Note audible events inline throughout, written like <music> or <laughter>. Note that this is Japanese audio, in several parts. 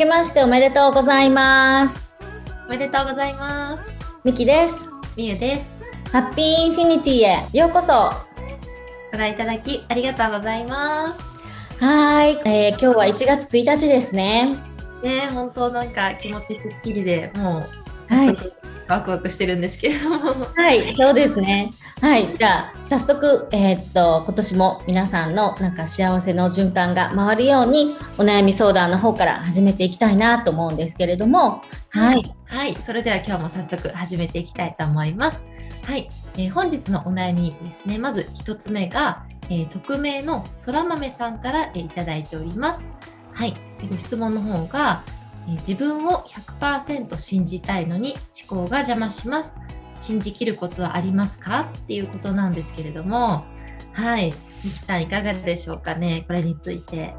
けましておめでとうございます。おめでとうございます。ミキです。みゆです。ハッピーインフィニティへようこそ。はご覧いただきありがとうございます。ーい、えー今日は1月1日ですね。ねえ、本当なんか気持ちすっきりで、もうはいワクワクしてるんですけれども。はい、そうですね。はい、じゃあ早速、えーっと今年も皆さんのなんか幸せの循環が回るようにお悩み相談の方から始めていきたいなと思うんですけれども、はい、はい、それでは今日も早速始めていきたいと思います。はい、えー本日のお悩みですね。まず一つ目が、えー匿名のそら豆さんから、えーいただいております。はい、えーご質問の方が、えー自分を100%信じたいのに思考が邪魔します。信じきるコツはありますか？っていうことなんですけれども、はい、ミキさんいかがでしょうかね、これについて。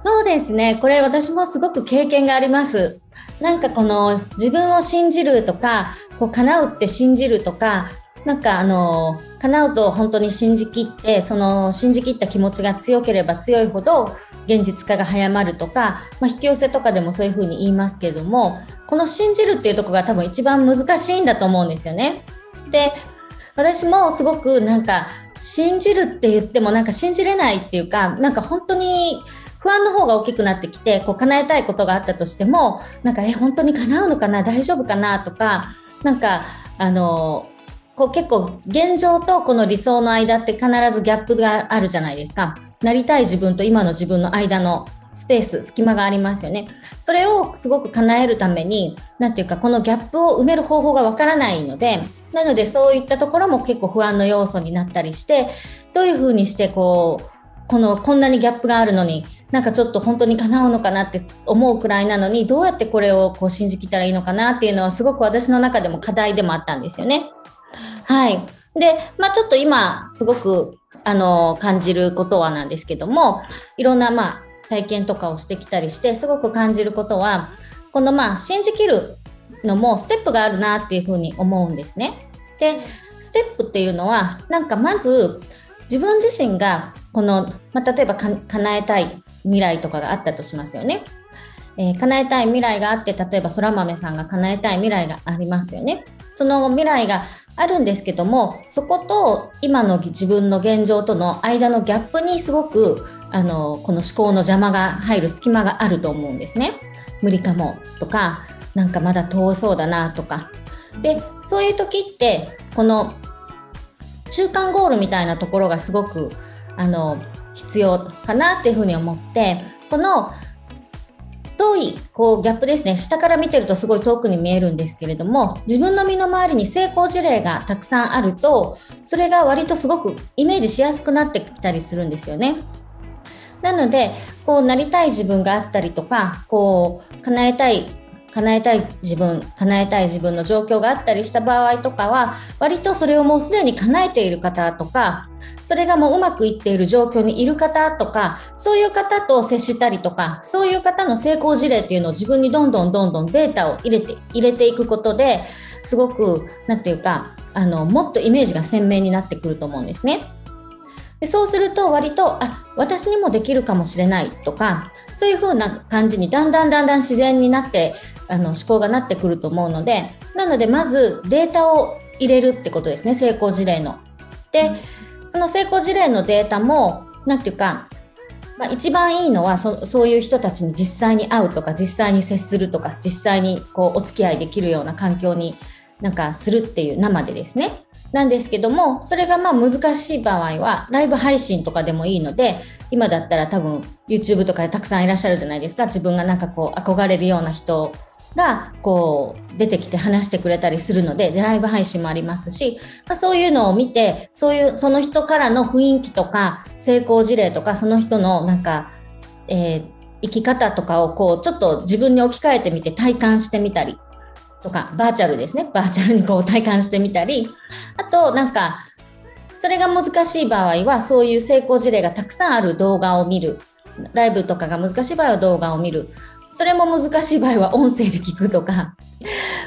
そうですね。これ私もすごく経験があります。なんかこの自分を信じるとか、こう叶うって信じるとか、なんかあの叶うと本当に信じきってその信じきった気持ちが強ければ強いほど現実化が早まるとか、まあ、引き寄せとかでもそういうふうに言いますけれどもこの信じるっていうところが多分一番難しいんだと思うんですよね。で私もすごくなんか信じるって言ってもなんか信じれないっていうかなんか本当に不安の方が大きくなってきてこう叶えたいことがあったとしてもなんかえ本当に叶うのかな大丈夫かなとかなんかあのこう結構現状とこの理想の間って必ずギャップがあるじゃないですかなりたい自分と今の自分の間のスペース隙間がありますよねそれをすごく叶えるために何ていうかこのギャップを埋める方法がわからないのでなのでそういったところも結構不安の要素になったりしてどういうふうにしてこうこのこんなにギャップがあるのになんかちょっと本当に叶うのかなって思うくらいなのにどうやってこれをこう信じきったらいいのかなっていうのはすごく私の中でも課題でもあったんですよね。はい。で、まあちょっと今すごくあの感じることはなんですけどもいろんなまあ体験とかをしてきたりしてすごく感じることはこのまあ信じきるのもステップがあるなっていうふうに思うんですね。でステップっていうのはなんかまず自分自身がこの、まあ、例えばか叶えたい未来とかがあったとしますよね。えー叶えたい未来があって例えばそら豆さんが叶えたい未来がありますよね。その未来があるんですけどもそこと今の自分の現状との間のギャップにすごくあのこの思考の邪魔が入る隙間があると思うんですね。無理かもとかなんかまだ遠そうだなとか。でそういう時ってこの中間ゴールみたいなところがすごくあの必要かなっていうふうに思ってこのいこうギャップですね下から見てるとすごい遠くに見えるんですけれども自分の身の回りに成功事例がたくさんあるとそれが割とすごくイメージしやすくなってきたりするんですよね。なのでこうなりたい自分があったりとかこう叶えたい叶えたい自分叶えたい自分の状況があったりした場合とかは割とそれをもうすでに叶えている方とかそれがもううまくいっている状況にいる方とかそういう方と接したりとかそういう方の成功事例っていうのを自分にどんどんどんどんデータを入れて入れていくことですごく何て言うかあのもっとイメージが鮮明になってくると思うんですね。でそうすると割とあ私にもできるかもしれないとかそういう風な感じにだんだんだんだん自然になってあの思考がなってくると思うのでなのでまずデータを入れるってことですね成功事例の。でその成功事例のデータも何て言うか、まあ、一番いいのはそそういう人たちに実際に会うとか実際に接するとか実際にこうお付き合いできるような環境になんかするっていう生でですね。なんですけどもそれがまあ難しい場合はライブ配信とかでもいいので今だったら多分 YouTube とかでたくさんいらっしゃるじゃないですか自分がなんかこう憧れるような人がこう出てきて話してくれたりするのででライブ配信もありますし、まあ、そういうのを見てそういうその人からの雰囲気とか成功事例とかその人のなんか、えー生き方とかをこうちょっと自分に置き換えてみて体感してみたりとかバーチャルですね。バーチャルにこう体感してみたりあとなんかそれが難しい場合はそういう成功事例がたくさんある動画を見る。ライブとかが難しい場合は動画を見る。それも難しい場合は音声で聞くとか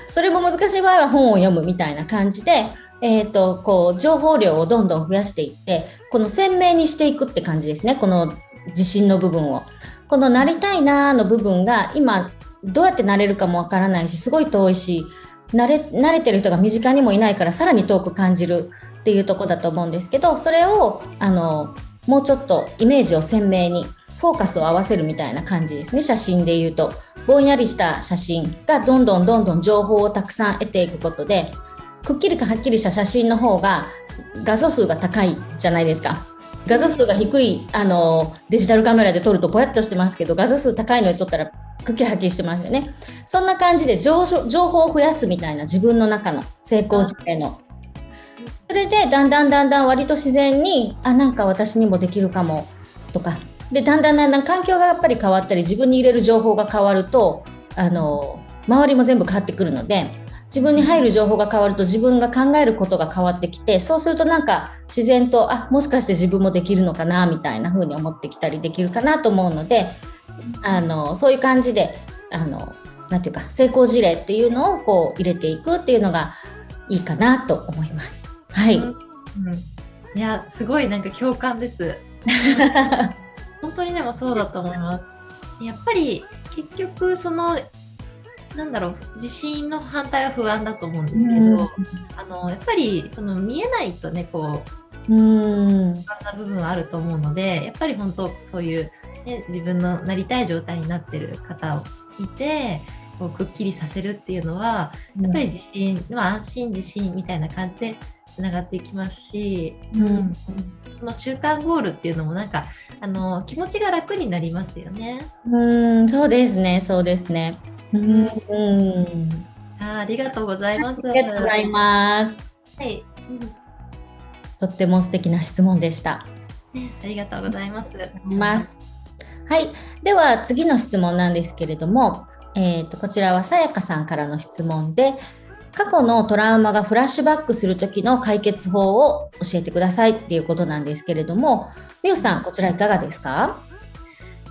それも難しい場合は本を読むみたいな感じで、えー、とこう情報量をどんどん増やしていってこの鮮明にしていくって感じですねこの自信の部分を。このなりたいなーの部分が今どうやってなれるかもわからないしすごい遠いし慣れ慣れてる人が身近にもいないからさらに遠く感じるっていうとこだと思うんですけどそれをあのもうちょっとイメージを鮮明にフォーカスを合わせるみたいな感じですね。写真で言うと。ぼんやりした写真がどんどんどんどん情報をたくさん得ていくことでくっきりかはっきりした写真の方が画素数が高いじゃないですか。画素数が低いあのデジタルカメラで撮るとぼやっとしてますけど画素数高いので撮ったらくっきりはっきりしてますよね。そんな感じで情報を増やすみたいな自分の中の成功事例の。それでだんだんだんだん割と自然にあなんか私にもできるかもとかでだんだんだんだん環境がやっぱり変わったり自分に入れる情報が変わるとあの周りも全部変わってくるので自分に入る情報が変わると自分が考えることが変わってきてそうするとなんか自然とあもしかして自分もできるのかなみたいな風に思ってきたりできるかなと思うのであのそういう感じであのなていうか成功事例っていうのをこう入れていくっていうのがいいかなと思います。はい、うん、うん、いやすごいなんか共感です。<laughs> 本当にでもそうだと思います。やっぱり結局そのなんだろう自信の反対は不安だと思うんですけど、うん、あのやっぱりその見えないとねこううん不安な部分はあると思うのでやっぱり本当そういう、ね、自分のなりたい状態になってる方をいてこうくっきりさせるっていうのはやっぱり自信、うん、安心自信みたいな感じでつながっていきますし、うん、うん、その中間ゴールっていうのもなんかあの気持ちが楽になりますよね。うんそうですねそうですね。うん、あありがとうございます。ありがとうございます。はい、とっても素敵な質問でした。ありがとうございます。ますはい、では次の質問なんですけれども、えーと、こちらはさやかさんからの質問で、過去のトラウマがフラッシュバックする時の解決法を教えてくださいっていうことなんですけれども、みおさん、こちらいかがですか？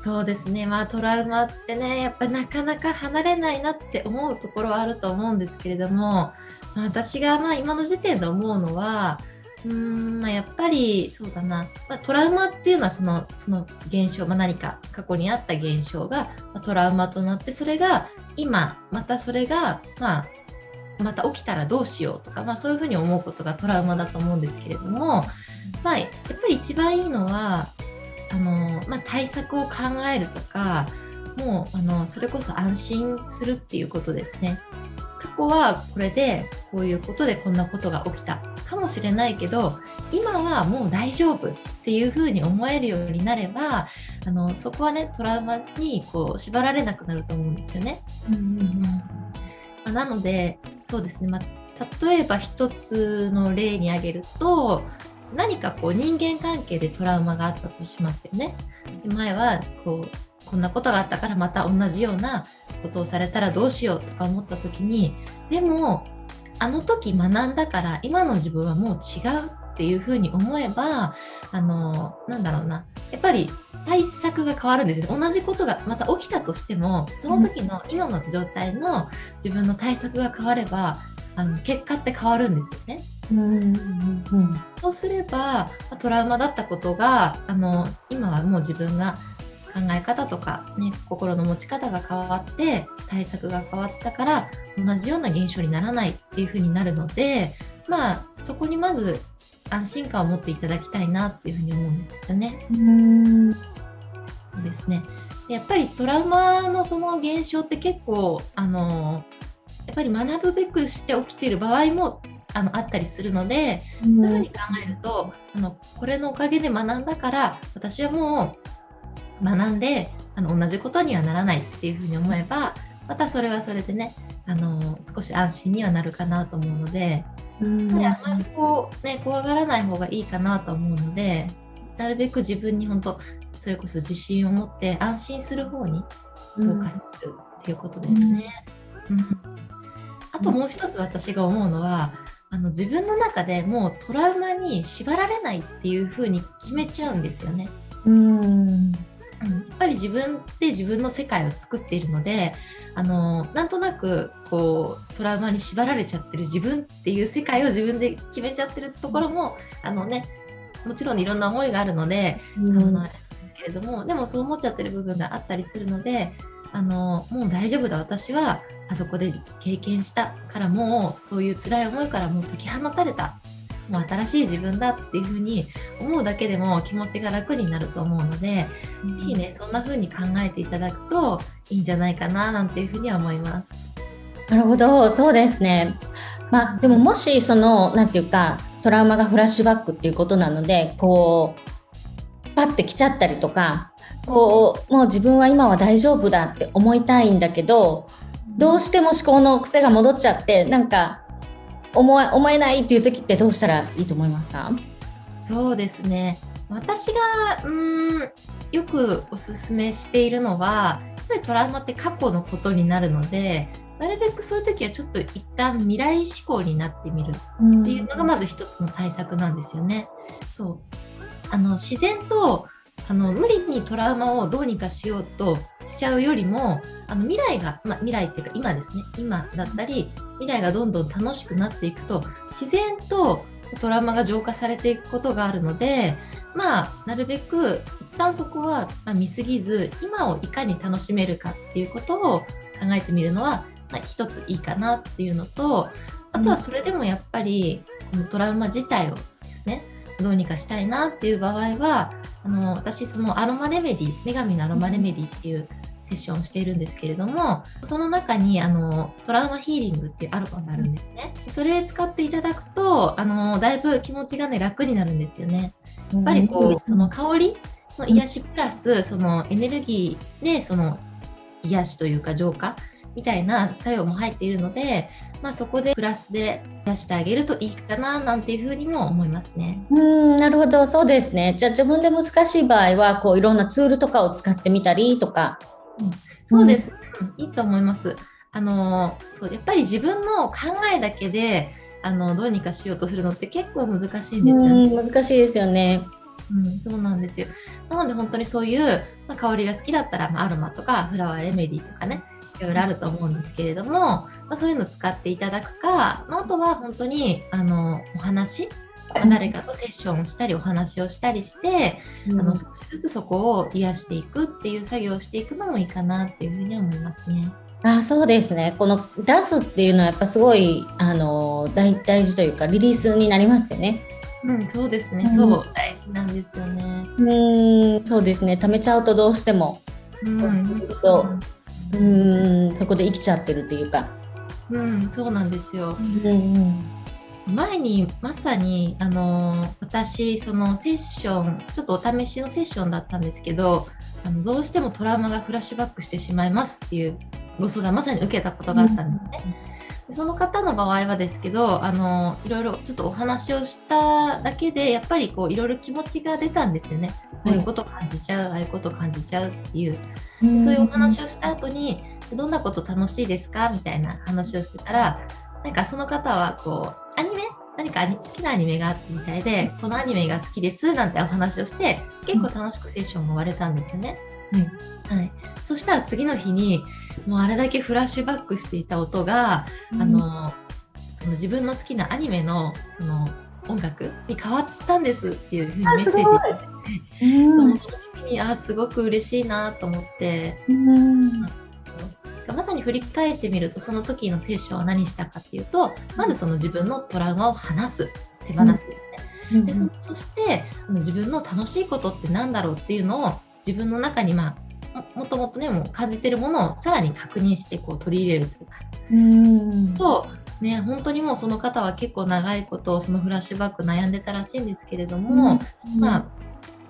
そうですね、まあ、トラウマってね、やっぱなかなか離れないなって思うところはあると思うんですけれども、私がまあ今の時点で思うのは、うんまあ、やっぱりそうだな、まあ、トラウマっていうのはそのその現象、まあ、何か過去にあった現象が、まあ、トラウマとなってそれが今またそれが、まあ、また起きたらどうしようとか、まあ、そういうふうに思うことがトラウマだと思うんですけれども、まあ、やっぱり一番いいのはあの、まあ、対策を考えるとかもうあのそれこそ安心するっていうことですね。過去はこれでこういうことでこんなことが起きたかもしれないけど今はもう大丈夫っていうふうに思えるようになればあのそこはねトラウマにこう縛られなくなると思うんですよね。うんうんうんまあ、なのでそうですね、まあ、例えば一つの例に挙げると何かこう人間関係でトラウマがあったとしますよね。前はこうこんなことがあったからまた同じようなことをされたらどうしようとか思った時にでもあの時学んだから今の自分はもう違うっていうふうに思えばあのなんだろうな。やっぱり対策が変わるんですよ。同じことがまた起きたとしてもその時の今の状態の自分の対策が変わればあの結果って変わるんですよね。うんうん、そうすればトラウマだったことがあの今はもう自分が考え方とか、ね、心の持ち方が変わって対策が変わったから同じような現象にならないっていう風になるのでまあそこにまず安心感を持っていただきたいなっていうふうに思うんですよね。うん。そうですね。やっぱりトラウマのその現象って結構あのやっぱり学ぶべくして起きている場合もあのあったりするので、そういうふうに考えるとあのこれのおかげで学んだから私はもう学んであの同じことにはならないっていうふうに思えばまたそれはそれでねあの少し安心にはなるかなと思うので、うん、あまりこう、ね、怖がらない方がいいかなと思うのでなるべく自分に本当それこそ自信を持って安心する方にフォーカスするっていうことですね。うん、うん、あともう一つ私が思うのはあの自分の中でもうトラウマに縛られないっていう風に決めちゃうんですよね。うんやっぱり自分で自分の世界を作っているのであのなんとなくこうトラウマに縛られちゃってる自分っていう世界を自分で決めちゃってるところもあのねもちろんいろんな思いがあるので、うん、あのけれどもでもそう思っちゃってる部分があったりするのであのもう大丈夫だ私はあそこで経験したからもうそういう辛い思いからもう解き放たれたもう新しい自分だっていうふうに思うだけでも気持ちが楽になると思うので、うん、ぜひねそんな風に考えていただくといいんじゃないかななんていうふうには思います。なるほどそうですね。まあ、でももしその何て言うかトラウマがフラッシュバックっていうことなのでこうパッて来ちゃったりとかこうもう自分は今は大丈夫だって思いたいんだけどどうしても思考の癖が戻っちゃってなんか思え思えないっていう時ってどうしたらいいと思いますか？そうですね。私がうんよくおすすめしているのはやっぱりトラウマって過去のことになるのでなるべくそういう時はちょっと一旦未来志向になってみるっていうのがまず一つの対策なんですよね。そう。あの自然とあの無理にトラウマをどうにかしようとしちゃうよりもあの未来が、まあ、未来っていうか今ですね。今だったり未来がどんどん楽しくなっていくと自然とトラウマが浄化されていくことがあるのでまあなるべく一旦そこは、ま見すぎず今をいかに楽しめるかっていうことを考えてみるのは、まあ、一ついいかなっていうのとあとはそれでもやっぱりこのトラウマ自体をですねどうにかしたいなっていう場合はあの私そのアロマレメディ女神のアロマレメディっていうセッションをしているんですけれどもその中にあのトラウマヒーリングっていうアロマがあるんですね。それ使っていただくとあのだいぶ気持ちがね楽になるんですよね。やっぱりこうその香りの癒しプラスそのエネルギーでその癒しというか浄化みたいな作用も入っているので、まあ、そこでプラスで出してあげるといいかななんていうふうにも思いますね。うんなるほどそうですね。じゃあ自分で難しい場合はこういろんなツールとかを使ってみたりとか。うん、そうです、うん、いいと思います。あのそうやっぱり自分の考えだけであのどうにかしようとするのって結構難しいんですよね。難しいですよね。うん、そうなんですよ。なので本当にそういう、まあ、香りが好きだったら、まあ、アロマとかフラワーレメディとかねいろいろあると思うんですけれども、まあ、そういうのを使っていただくか、まあ、あとは本当にあのお話誰かとセッションをしたりお話をしたりして、うん、あの少しずつそこを癒していくっていう作業をしていくのもいいかなっていうふうに思いますね。あそうですねこの出すっていうのはやっぱすごいあの大大事というかリリースになりますよね。うん、そうですね、うん、そう大事なんですよね。うんそうですね貯めちゃうとどうしても。うん、そううんそこで生きちゃってるっていうか。うん、そうなんですよ。うんうん前にまさにあの私そのセッションちょっとお試しのセッションだったんですけどあのどうしてもトラウマがフラッシュバックしてしまいますっていうご相談まさに受けたことがあったんですね。でその方の場合はですけどあのいろいろちょっとお話をしただけでやっぱりこういろいろ気持ちが出たんですよね。こういうこと感じちゃう、ああいうこと感じちゃうっていう、うそういうお話をした後にどんなこと楽しいですか？みたいな話をしてたらなんかその方はこうアニメ？何か好きなアニメがあってみたいでこのアニメが好きですなんてお話をして結構楽しくセッションが終われたんですよね。はいはい、そしたら次の日にもうあれだけフラッシュバックしていた音が、うん、あのその自分の好きなアニメのその音楽に変わったんですっていうふうにメッセージ。がて、うん、その時にあすごく嬉しいなと思って。うん。まさに振り返ってみるとその時のセッションは何したかっていうとまずその自分のトラウマを話す手放すですね、うん、でそして自分の楽しいことって何だろうっていうのを自分の中にまあもともとねもう感じてるものをさらに確認してこう取り入れるというか。うんとね、本当にもうその方は結構長いことそのフラッシュバック悩んでたらしいんですけれども、うん、まあ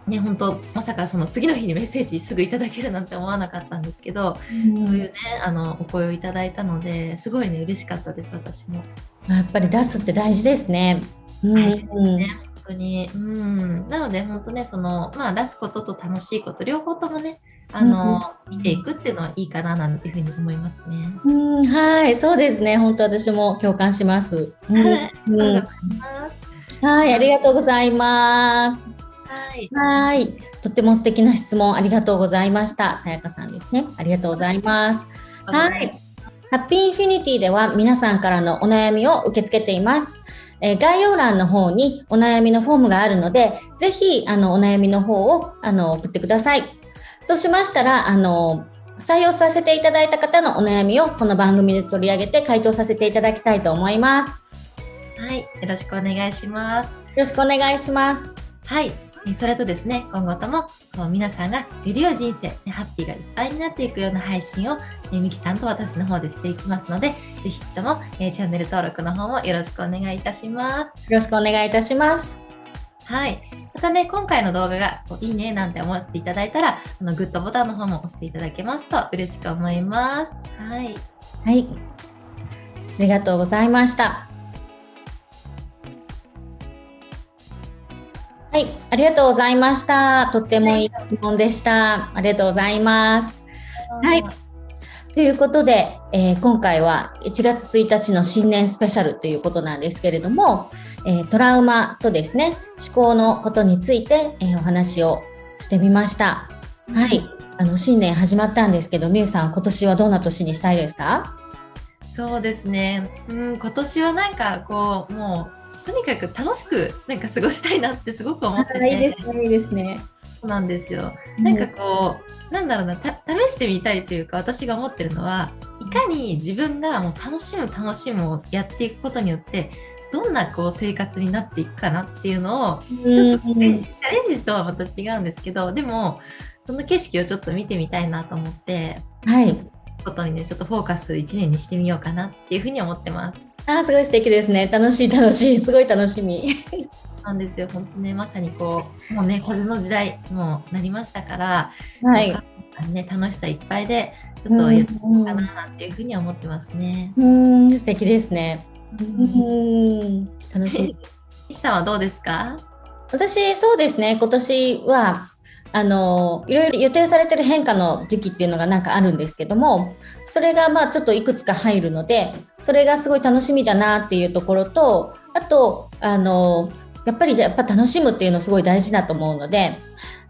ね、本当まさかその次の日にメッセージすぐいただけるなんて思わなかったんですけど、うん、そういうねあのお声をいただいたのですごいね嬉しかったです私も。やっぱり出すって大事ですね。大事ですね、本当に。うん、なので本当ねその、まあ、出すことと楽しいこと両方ともねあの、うん、見ていくっていうのはいいかななんていうふうに思いますね。うん、はい、そうですね。本当私も共感します。うん、はい、ありがとうございます。はい。はい。とても素敵な質問ありがとうございました。さやかさんですね。ありがとうございます。はい。ハッピーインフィニティでは皆さんからのお悩みを受け付けています。えー、概要欄の方にお悩みのフォームがあるので、ぜひあのお悩みの方をあの送ってください。そうしましたら、あの、採用させていただいた方のお悩みをこの番組で取り上げて回答させていただきたいと思います。はい、よろしくお願いします。よろしくお願いします。はい、それとですね、今後ともこう皆さんがより良い人生、ハッピーがいっぱいになっていくような配信を、えミキさんと私の方でしていきますので、ぜひとも、えチャンネル登録の方もよろしくお願いいたします。よろしくお願いいたします。はい。またね、今回の動画がこういいねなんて思っていただいたら、あのグッドボタンの方も押していただけますと嬉しく思います。はい。はい。ありがとうございました。ありがとうございました。とってもいい質問でした。ありがとうございます。はい。ということで、えー、今回は1月1日の新年スペシャルということなんですけれども、えー、トラウマとですね、思考のことについて、えー、お話をしてみました。はい。あの、新年始まったんですけど、みゆさん、今年はどんな年にしたいですか？そうですね。うん、今年はなんかこう、もう、とにかく楽しくなんか過ごしたいなってすごく思ってて。いいですね、いいですね。そうなんですよ。なんかこう、なんだろうな、試してみたいというか、私が思ってるのは、いかに自分がもう楽しむ楽しむをやっていくことによって、どんなこう生活になっていくかなっていうのを、ちょっとチャレンジとはまた違うんですけど、でも、その景色をちょっと見てみたいなと思って、はい。ことにね、ちょっとフォーカス1年にしてみようかなっていうふうに思ってます。あすごい素敵ですね。楽しい楽しい。<laughs> すごい楽しみ。なんですよ。本当ね、まさにこう、もうね、風の時代もなりましたから、はい。ね、楽しさいっぱいで、ちょっとやっていこうかななんていうふうに思ってますね。うん、素敵ですね。うん、楽しみ。石さんはどうですか？私、そうですね。今年は、あのいろいろ予定されてる変化の時期っていうのがなんかあるんですけどもそれがまあちょっといくつか入るのでそれがすごい楽しみだなっていうところとあとあのやっぱりやっぱ楽しむっていうのすごい大事だと思うので、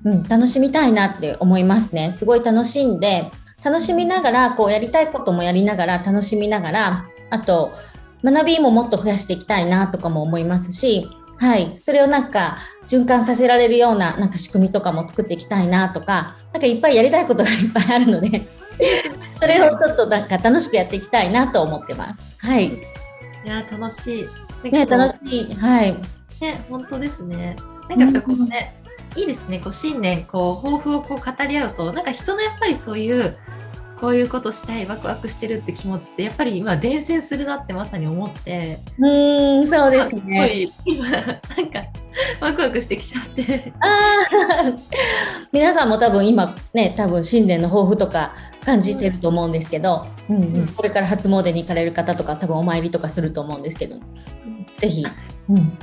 うん、楽しみたいなって思いますね。すごい楽しんで、楽しみながら、こうやりたいこともやりながら、楽しみながら、あと、学びももっと増やしていきたいなとかも思いますし、はい、それをなんか循環させられるようななんか仕組みとかも作っていきたいなとか、なんかいっぱいやりたいことがいっぱいあるので <laughs> それをちょっとなんか楽しくやっていきたいなと思ってます。はい。いや楽しい。ね楽しい。はい。ね、本当ですね。なんかこうね、うん、いいですね。こう新年こう抱負をこう語り合うと、なんか人のやっぱりそういうこういうことしたいワクワクしてるって気持ちってやっぱり今伝染するなってまさに思って。うんそうですね。今なんかワクワクしてきちゃって。あ皆さんも多分今ね多分新年の抱負とか感じてると思うんですけど、うん、うんうん、これから初詣に行かれる方とか多分お参りとかすると思うんですけど、うん、ぜひ、うん、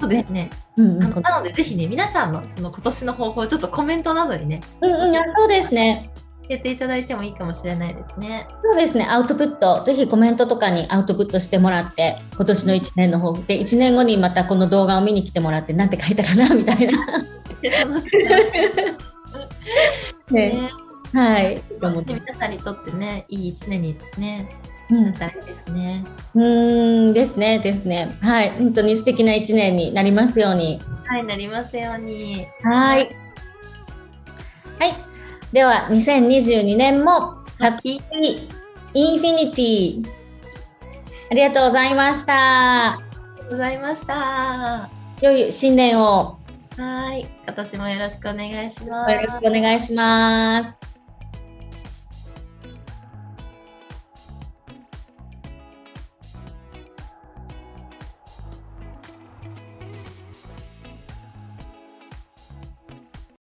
そうですね。うん、うん、な。のでぜひね皆さんのその今年の方法をちょっとコメントなどにね、うんうん、そうですね。やっていただいてもいいかもしれないですね。そうですね。アウトプット、ぜひコメントとかにアウトプットしてもらって、今年の1年の抱負で、1年後にまたこの動画を見に来てもらって、なんて書いたかなみたいな。<laughs> ねねはい。皆さんにとってね、いい1年にね、なったらいいですね。うんですねですね。はい、本当に素敵な一年になりますように。はい、なりますように。はい。はい。では、2022年もハッピーインフィニティ。ありがとうございました。ありがとうございました。良い新年を。はい。今年もよろしくお願いします。よろしくお願いします。